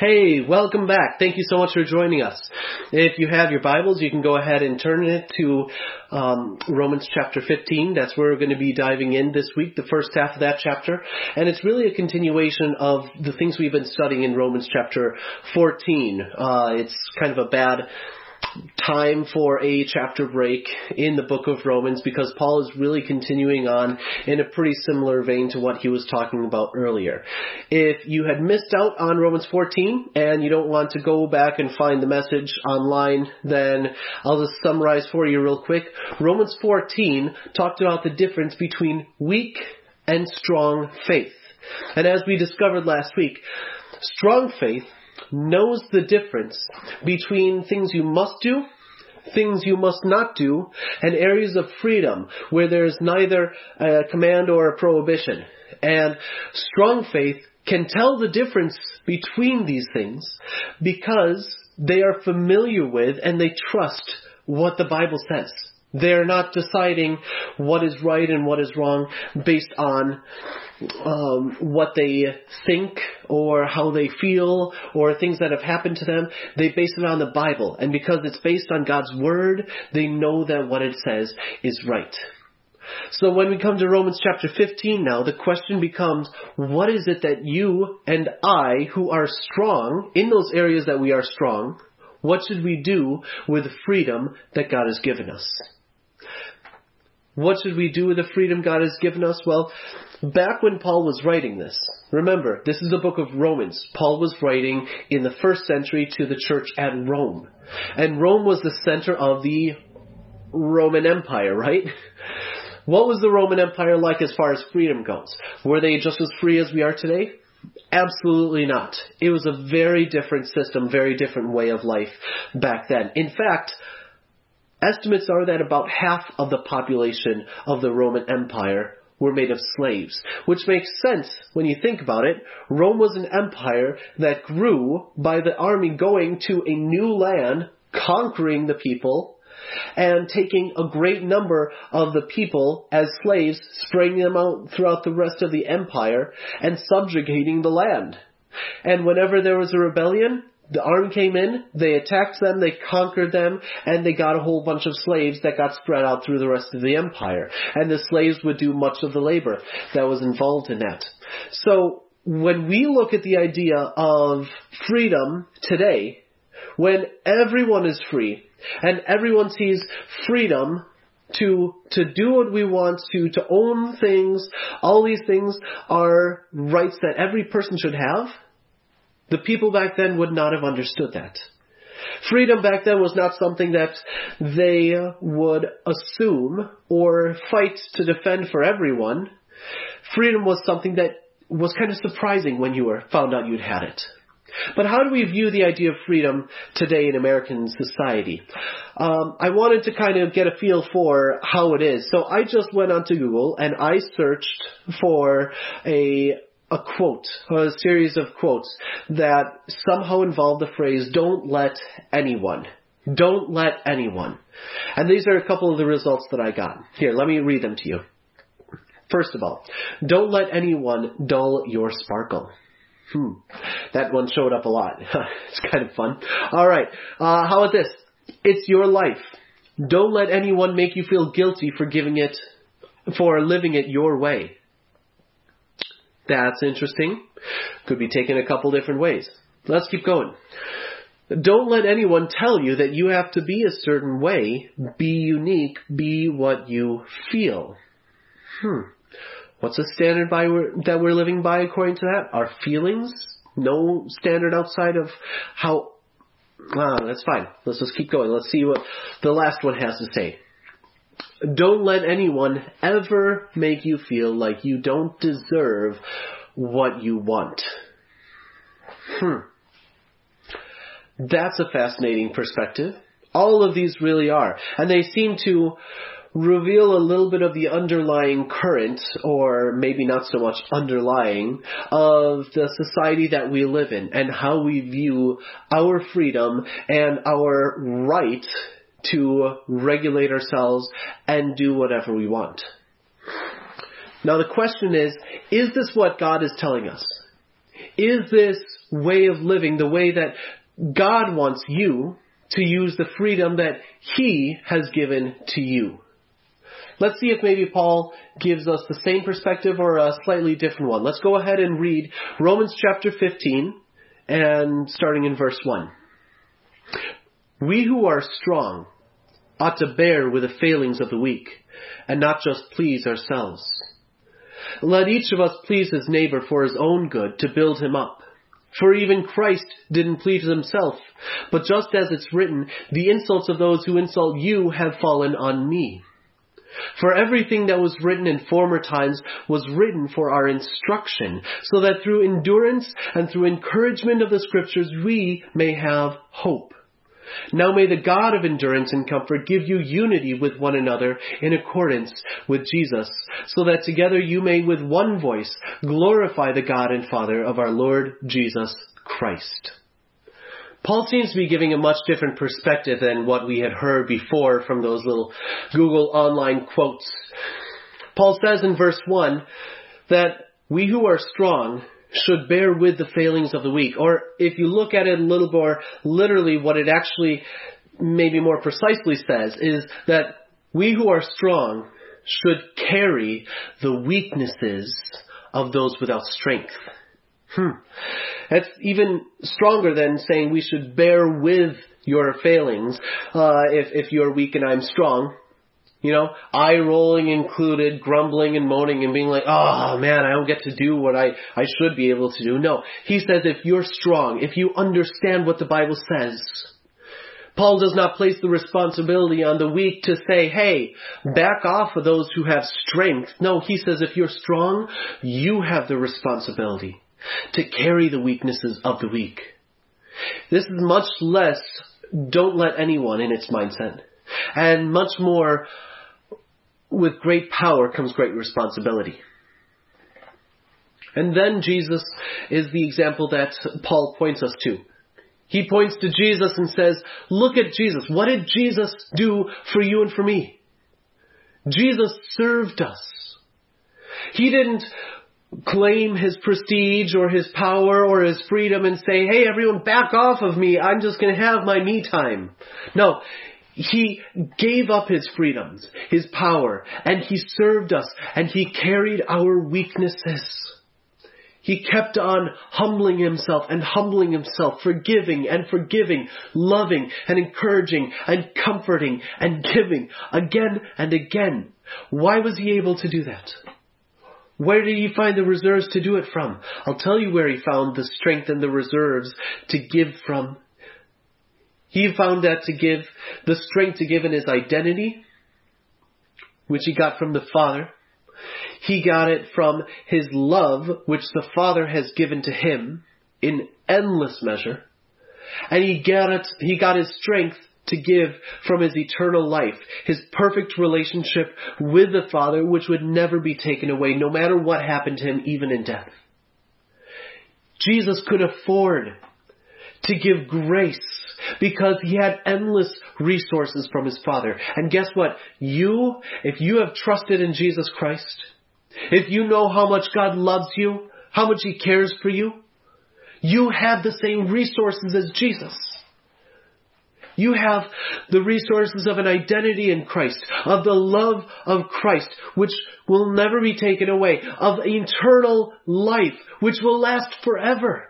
Hey, welcome back. Thank you so much for joining us. If you have your Bibles, you can go ahead and turn it to um, Romans chapter 15. That's where we're going to be diving in this week, the first half of that chapter. And it's really a continuation of the things we've been studying in Romans chapter 14. Uh, it's kind of a bad time for a chapter break in the book of Romans because Paul is really continuing on in a pretty similar vein to what he was talking about earlier. If you had missed out on Romans 14 and you don't want to go back and find the message online, then I'll just summarize for you real quick. Romans 14 talked about the difference between weak and strong faith. And as we discovered last week, strong faith knows the difference between things you must do, things you must not do, and areas of freedom where there is neither a command or a prohibition. And strong faith can tell the difference between these things because they are familiar with and they trust what the Bible says. They're not deciding what is right and what is wrong based on um, what they think or how they feel or things that have happened to them. They base it on the Bible. And because it's based on God's Word, they know that what it says is right. So when we come to Romans chapter 15 now, the question becomes, what is it that you and I, who are strong, in those areas that we are strong, what should we do with the freedom that God has given us? What should we do with the freedom God has given us? Well, back when Paul was writing this, remember, this is the book of Romans. Paul was writing in the first century to the church at Rome. And Rome was the center of the Roman Empire, right? What was the Roman Empire like as far as freedom goes? Were they just as free as we are today? Absolutely not. It was a very different system, very different way of life back then. In fact, Estimates are that about half of the population of the Roman Empire were made of slaves, which makes sense when you think about it. Rome was an empire that grew by the army going to a new land, conquering the people, and taking a great number of the people as slaves, spreading them out throughout the rest of the empire, and subjugating the land. And whenever there was a rebellion, the army came in, they attacked them, they conquered them, and they got a whole bunch of slaves that got spread out through the rest of the empire. And the slaves would do much of the labor that was involved in that. So, when we look at the idea of freedom today, when everyone is free, and everyone sees freedom to to do what we want to to own things all these things are rights that every person should have the people back then would not have understood that. Freedom back then was not something that they would assume or fight to defend for everyone. Freedom was something that was kind of surprising when you were found out you'd had it. But how do we view the idea of freedom today in American society? Um, I wanted to kind of get a feel for how it is. So I just went onto Google and I searched for a a quote, a series of quotes that somehow involve the phrase, don't let anyone. Don't let anyone. And these are a couple of the results that I got. Here, let me read them to you. First of all, don't let anyone dull your sparkle. Hmm. That one showed up a lot. it's kind of fun. Alright, uh, how about this? It's your life. Don't let anyone make you feel guilty for giving it, for living it your way. That's interesting. Could be taken a couple different ways. Let's keep going. Don't let anyone tell you that you have to be a certain way. Be unique. Be what you feel. Hmm. What's the standard by that we're living by according to that? Our feelings? No standard outside of how. Ah, that's fine. Let's just keep going. Let's see what the last one has to say. Don't let anyone ever make you feel like you don't deserve what you want. Hmm. That's a fascinating perspective. All of these really are. And they seem to reveal a little bit of the underlying current, or maybe not so much underlying, of the society that we live in and how we view our freedom and our right to regulate ourselves and do whatever we want. Now the question is, is this what God is telling us? Is this way of living, the way that God wants you to use the freedom that He has given to you. Let's see if maybe Paul gives us the same perspective or a slightly different one. Let's go ahead and read Romans chapter 15 and starting in verse 1. We who are strong ought to bear with the failings of the weak and not just please ourselves. Let each of us please his neighbor for his own good to build him up. For even Christ didn't please himself, but just as it's written, the insults of those who insult you have fallen on me. For everything that was written in former times was written for our instruction, so that through endurance and through encouragement of the scriptures we may have hope. Now may the God of endurance and comfort give you unity with one another in accordance with Jesus, so that together you may with one voice glorify the God and Father of our Lord Jesus Christ. Paul seems to be giving a much different perspective than what we had heard before from those little Google online quotes. Paul says in verse 1 that we who are strong should bear with the failings of the weak. Or if you look at it a little more literally, what it actually maybe more precisely says is that we who are strong should carry the weaknesses of those without strength. Hmm. That's even stronger than saying we should bear with your failings. Uh, if, if you're weak and I'm strong, you know, eye rolling included, grumbling and moaning and being like, oh man, I don't get to do what I, I should be able to do. No. He says if you're strong, if you understand what the Bible says, Paul does not place the responsibility on the weak to say, hey, back off of those who have strength. No, he says if you're strong, you have the responsibility to carry the weaknesses of the weak. This is much less don't let anyone in its mindset. And much more with great power comes great responsibility. And then Jesus is the example that Paul points us to. He points to Jesus and says, look at Jesus. What did Jesus do for you and for me? Jesus served us. He didn't claim his prestige or his power or his freedom and say, hey everyone back off of me, I'm just gonna have my me time. No, he gave up his freedoms, his power, and he served us, and he carried our weaknesses. He kept on humbling himself and humbling himself, forgiving and forgiving, loving and encouraging and comforting and giving again and again. Why was he able to do that? Where did he find the reserves to do it from? I'll tell you where he found the strength and the reserves to give from. He found that to give, the strength to give in his identity, which he got from the Father. He got it from his love, which the Father has given to him in endless measure. And he got it, he got his strength to give from his eternal life, his perfect relationship with the Father, which would never be taken away, no matter what happened to him, even in death. Jesus could afford to give grace because he had endless resources from his Father. And guess what? You, if you have trusted in Jesus Christ, if you know how much God loves you, how much he cares for you, you have the same resources as Jesus. You have the resources of an identity in Christ, of the love of Christ, which will never be taken away, of eternal life, which will last forever.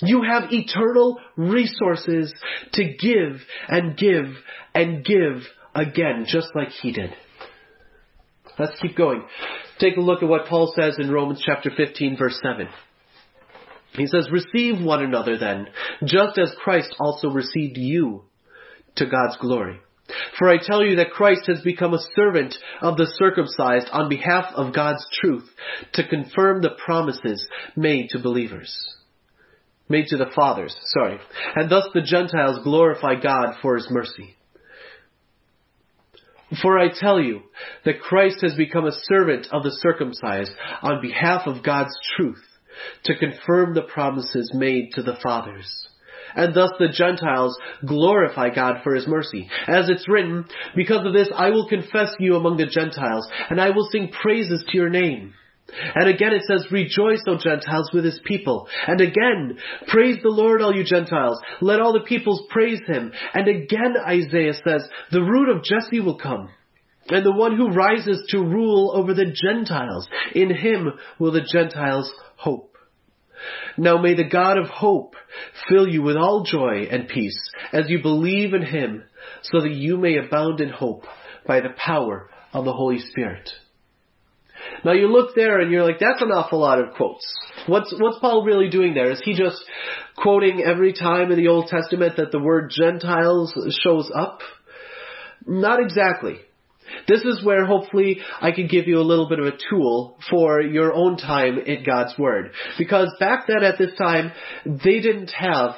You have eternal resources to give and give and give again, just like he did. Let's keep going. Take a look at what Paul says in Romans chapter 15 verse 7. He says, receive one another then, just as Christ also received you to God's glory. For I tell you that Christ has become a servant of the circumcised on behalf of God's truth to confirm the promises made to believers. Made to the fathers, sorry. And thus the Gentiles glorify God for his mercy. For I tell you that Christ has become a servant of the circumcised on behalf of God's truth to confirm the promises made to the fathers and thus the Gentiles glorify God for his mercy. As it's written, because of this I will confess you among the Gentiles, and I will sing praises to your name. And again it says, Rejoice, O Gentiles, with his people. And again, Praise the Lord, all you Gentiles. Let all the peoples praise him. And again Isaiah says, The root of Jesse will come. And the one who rises to rule over the Gentiles. In him will the Gentiles hope. Now may the God of hope fill you with all joy and peace as you believe in him so that you may abound in hope by the power of the Holy Spirit. Now you look there and you're like, that's an awful lot of quotes. What's, what's Paul really doing there? Is he just quoting every time in the Old Testament that the word Gentiles shows up? Not exactly. This is where hopefully I can give you a little bit of a tool for your own time in God's Word. Because back then at this time, they didn't have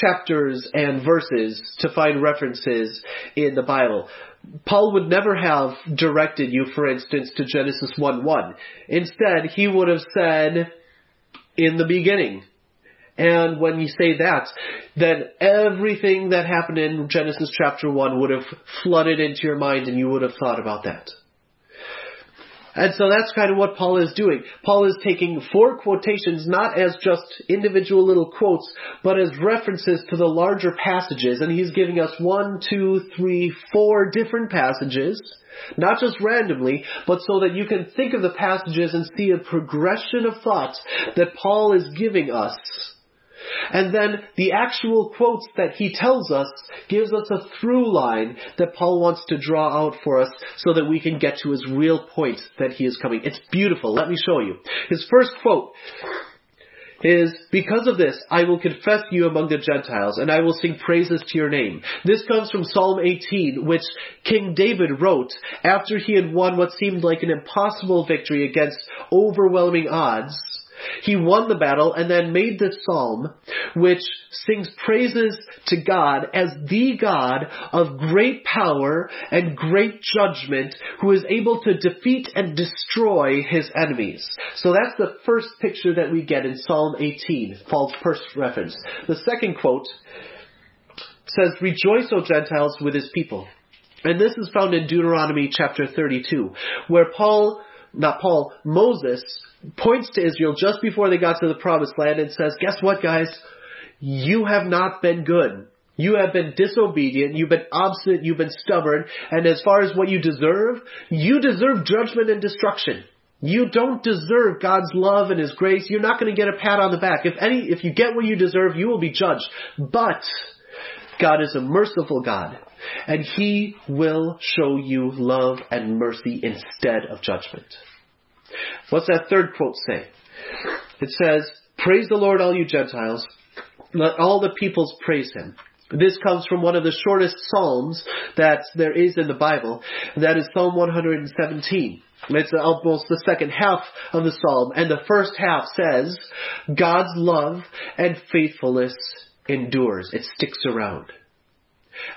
chapters and verses to find references in the Bible. Paul would never have directed you, for instance, to Genesis 1 1. Instead, he would have said, in the beginning. And when you say that, then everything that happened in Genesis chapter 1 would have flooded into your mind and you would have thought about that. And so that's kind of what Paul is doing. Paul is taking four quotations not as just individual little quotes, but as references to the larger passages. And he's giving us one, two, three, four different passages, not just randomly, but so that you can think of the passages and see a progression of thoughts that Paul is giving us and then the actual quotes that he tells us gives us a through line that Paul wants to draw out for us so that we can get to his real point that he is coming. It's beautiful. Let me show you. His first quote is, Because of this, I will confess you among the Gentiles, and I will sing praises to your name. This comes from Psalm 18, which King David wrote after he had won what seemed like an impossible victory against overwhelming odds he won the battle and then made this psalm which sings praises to God as the God of great power and great judgment who is able to defeat and destroy his enemies. So that's the first picture that we get in Psalm 18, Paul's first reference. The second quote says, Rejoice, O Gentiles, with his people. And this is found in Deuteronomy chapter 32, where Paul not Paul, Moses points to Israel just before they got to the promised land and says, guess what guys? You have not been good. You have been disobedient, you've been obstinate, you've been stubborn, and as far as what you deserve, you deserve judgment and destruction. You don't deserve God's love and His grace. You're not going to get a pat on the back. If any, if you get what you deserve, you will be judged. But, God is a merciful God, and He will show you love and mercy instead of judgment. What's that third quote say? It says, Praise the Lord, all you Gentiles. Let all the peoples praise Him. This comes from one of the shortest psalms that there is in the Bible. and That is Psalm 117. It's almost the second half of the psalm. And the first half says, God's love and faithfulness endures. It sticks around.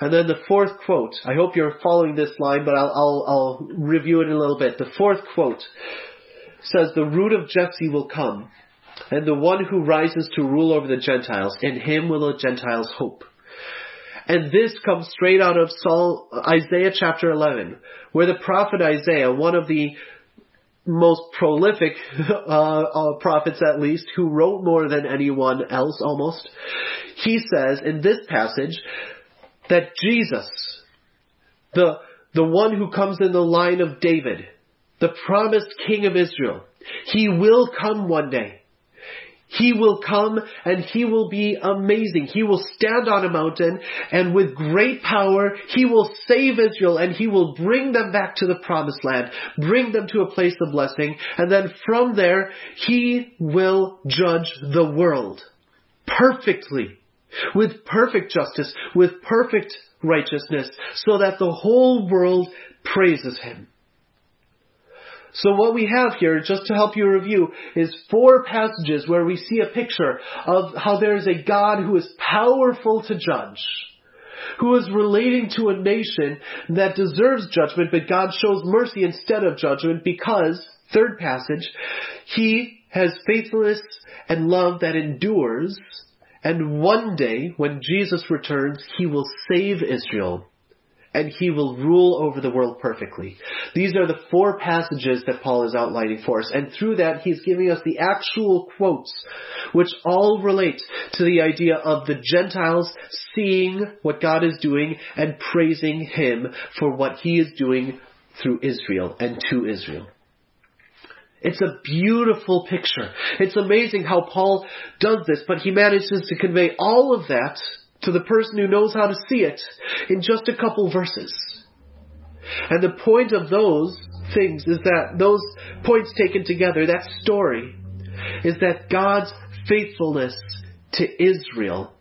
And then the fourth quote, I hope you're following this line, but I'll, I'll, I'll review it in a little bit. The fourth quote says, The root of Jesse will come, and the one who rises to rule over the Gentiles, in him will the Gentiles hope. And this comes straight out of Saul, Isaiah chapter 11, where the prophet Isaiah, one of the most prolific uh, uh, prophets at least, who wrote more than anyone else almost, he says in this passage that Jesus, the, the one who comes in the line of David, the promised king of Israel, he will come one day. He will come and he will be amazing. He will stand on a mountain and with great power he will save Israel and he will bring them back to the promised land, bring them to a place of blessing, and then from there he will judge the world perfectly, with perfect justice, with perfect righteousness, so that the whole world praises him. So what we have here, just to help you review, is four passages where we see a picture of how there is a God who is powerful to judge, who is relating to a nation that deserves judgment, but God shows mercy instead of judgment because, third passage, He has faithfulness and love that endures, and one day, when Jesus returns, He will save Israel and he will rule over the world perfectly. These are the four passages that Paul is outlining for us, and through that he's giving us the actual quotes, which all relate to the idea of the Gentiles seeing what God is doing and praising him for what he is doing through Israel and to Israel. It's a beautiful picture. It's amazing how Paul does this, but he manages to convey all of that to the person who knows how to see it in just a couple verses. And the point of those things is that those points taken together, that story, is that God's faithfulness to Israel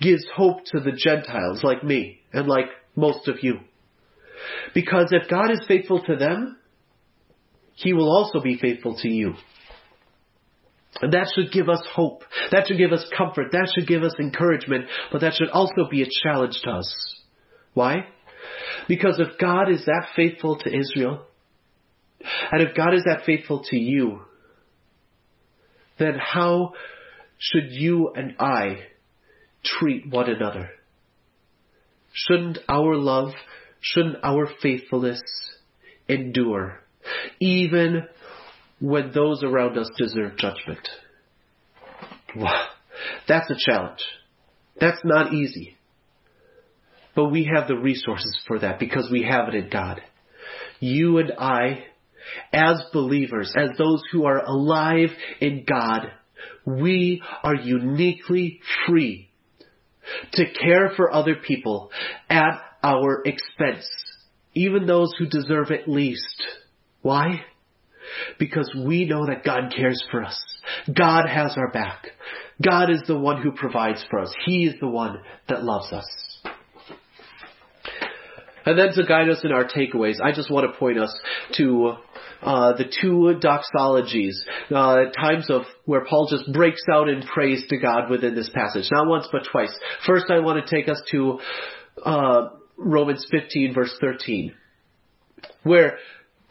gives hope to the Gentiles like me and like most of you. Because if God is faithful to them, He will also be faithful to you. And that should give us hope. That should give us comfort. That should give us encouragement. But that should also be a challenge to us. Why? Because if God is that faithful to Israel, and if God is that faithful to you, then how should you and I treat one another? Shouldn't our love, shouldn't our faithfulness endure, even when those around us deserve judgment. Wow. That's a challenge. That's not easy. But we have the resources for that because we have it in God. You and I, as believers, as those who are alive in God, we are uniquely free to care for other people at our expense, even those who deserve it least. Why? Because we know that God cares for us. God has our back. God is the one who provides for us. He is the one that loves us. And then to guide us in our takeaways, I just want to point us to uh, the two doxologies, uh, times of where Paul just breaks out in praise to God within this passage. Not once, but twice. First, I want to take us to uh, Romans 15, verse 13, where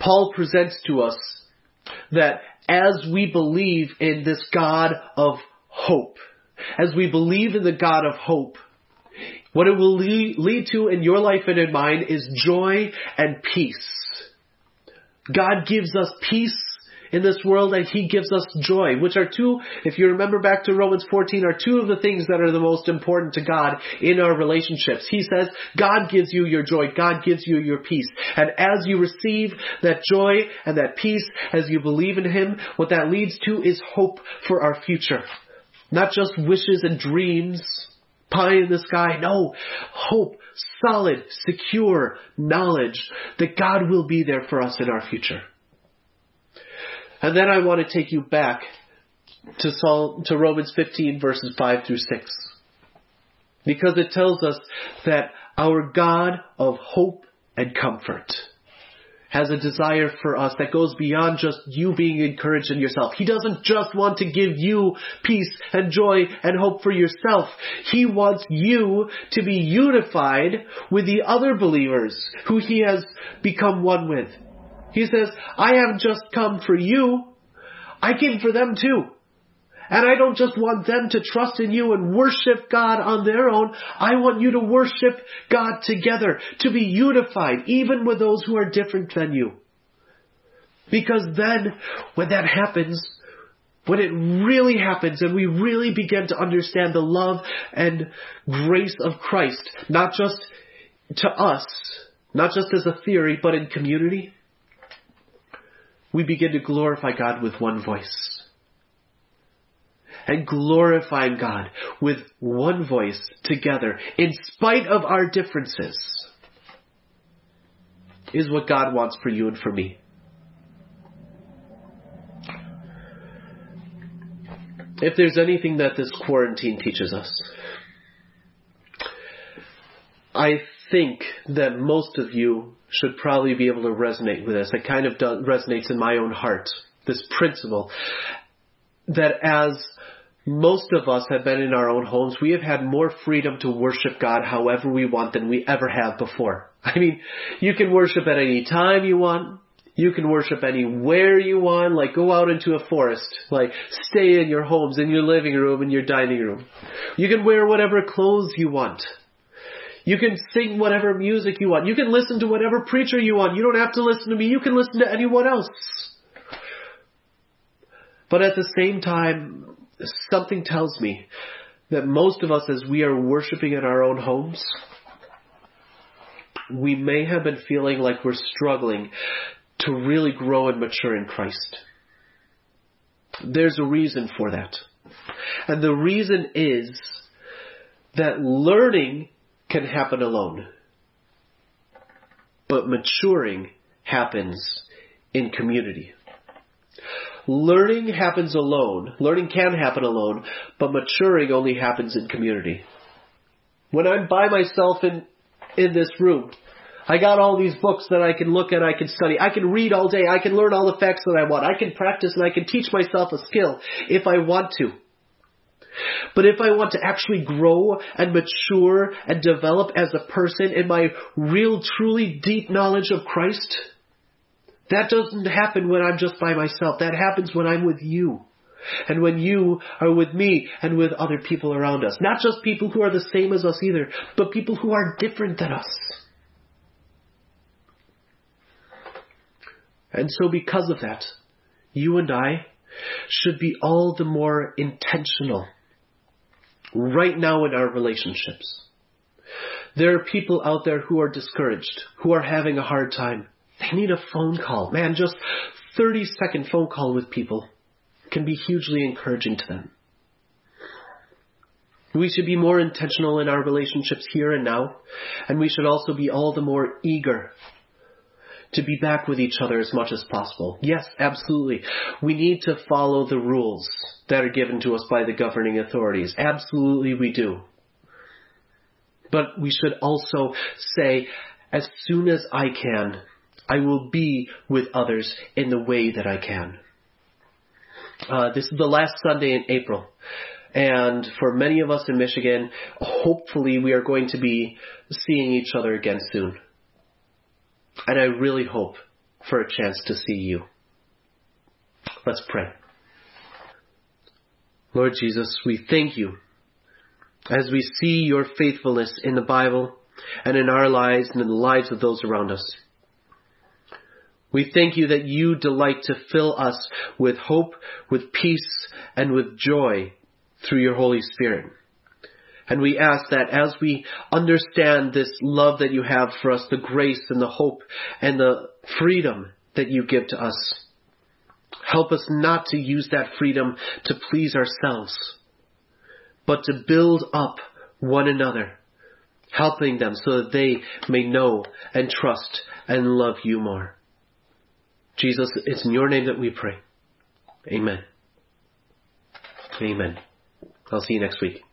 Paul presents to us that as we believe in this God of hope, as we believe in the God of hope, what it will lead to in your life and in mine is joy and peace. God gives us peace in this world and He gives us joy, which are two, if you remember back to Romans 14, are two of the things that are the most important to God in our relationships. He says, God gives you your joy, God gives you your peace. And as you receive that joy and that peace, as you believe in Him, what that leads to is hope for our future. Not just wishes and dreams, pie in the sky. No, hope, solid, secure knowledge that God will be there for us in our future. And then I want to take you back to Psalm, to Romans 15 verses 5 through 6. Because it tells us that our God of hope and comfort has a desire for us that goes beyond just you being encouraged in yourself. He doesn't just want to give you peace and joy and hope for yourself. He wants you to be unified with the other believers who he has become one with. He says, I haven't just come for you, I came for them too. And I don't just want them to trust in you and worship God on their own. I want you to worship God together, to be unified, even with those who are different than you. Because then, when that happens, when it really happens and we really begin to understand the love and grace of Christ, not just to us, not just as a theory, but in community, we begin to glorify God with one voice. And glorifying God with one voice together, in spite of our differences, is what God wants for you and for me. If there's anything that this quarantine teaches us, I think that most of you should probably be able to resonate with this. It kind of does, resonates in my own heart. This principle that as most of us have been in our own homes, we have had more freedom to worship God however we want than we ever have before. I mean, you can worship at any time you want. You can worship anywhere you want, like go out into a forest, like stay in your homes, in your living room, in your dining room. You can wear whatever clothes you want. You can sing whatever music you want. You can listen to whatever preacher you want. You don't have to listen to me. You can listen to anyone else. But at the same time, something tells me that most of us, as we are worshiping in our own homes, we may have been feeling like we're struggling to really grow and mature in Christ. There's a reason for that. And the reason is that learning can happen alone. But maturing happens in community. Learning happens alone. Learning can happen alone, but maturing only happens in community. When I'm by myself in, in this room, I got all these books that I can look at, I can study, I can read all day, I can learn all the facts that I want, I can practice and I can teach myself a skill if I want to. But if I want to actually grow and mature and develop as a person in my real, truly deep knowledge of Christ, that doesn't happen when I'm just by myself. That happens when I'm with you. And when you are with me and with other people around us. Not just people who are the same as us either, but people who are different than us. And so because of that, you and I should be all the more intentional right now in our relationships. There are people out there who are discouraged, who are having a hard time. They need a phone call. Man, just 30 second phone call with people can be hugely encouraging to them. We should be more intentional in our relationships here and now, and we should also be all the more eager to be back with each other as much as possible. Yes, absolutely. We need to follow the rules that are given to us by the governing authorities. Absolutely we do. But we should also say, as soon as I can, I will be with others in the way that I can. Uh, this is the last Sunday in April. And for many of us in Michigan, hopefully we are going to be seeing each other again soon. And I really hope for a chance to see you. Let's pray. Lord Jesus, we thank you as we see your faithfulness in the Bible and in our lives and in the lives of those around us. We thank you that you delight to fill us with hope, with peace, and with joy through your Holy Spirit. And we ask that as we understand this love that you have for us, the grace and the hope and the freedom that you give to us, help us not to use that freedom to please ourselves, but to build up one another, helping them so that they may know and trust and love you more. Jesus, it's in your name that we pray. Amen. Amen. I'll see you next week.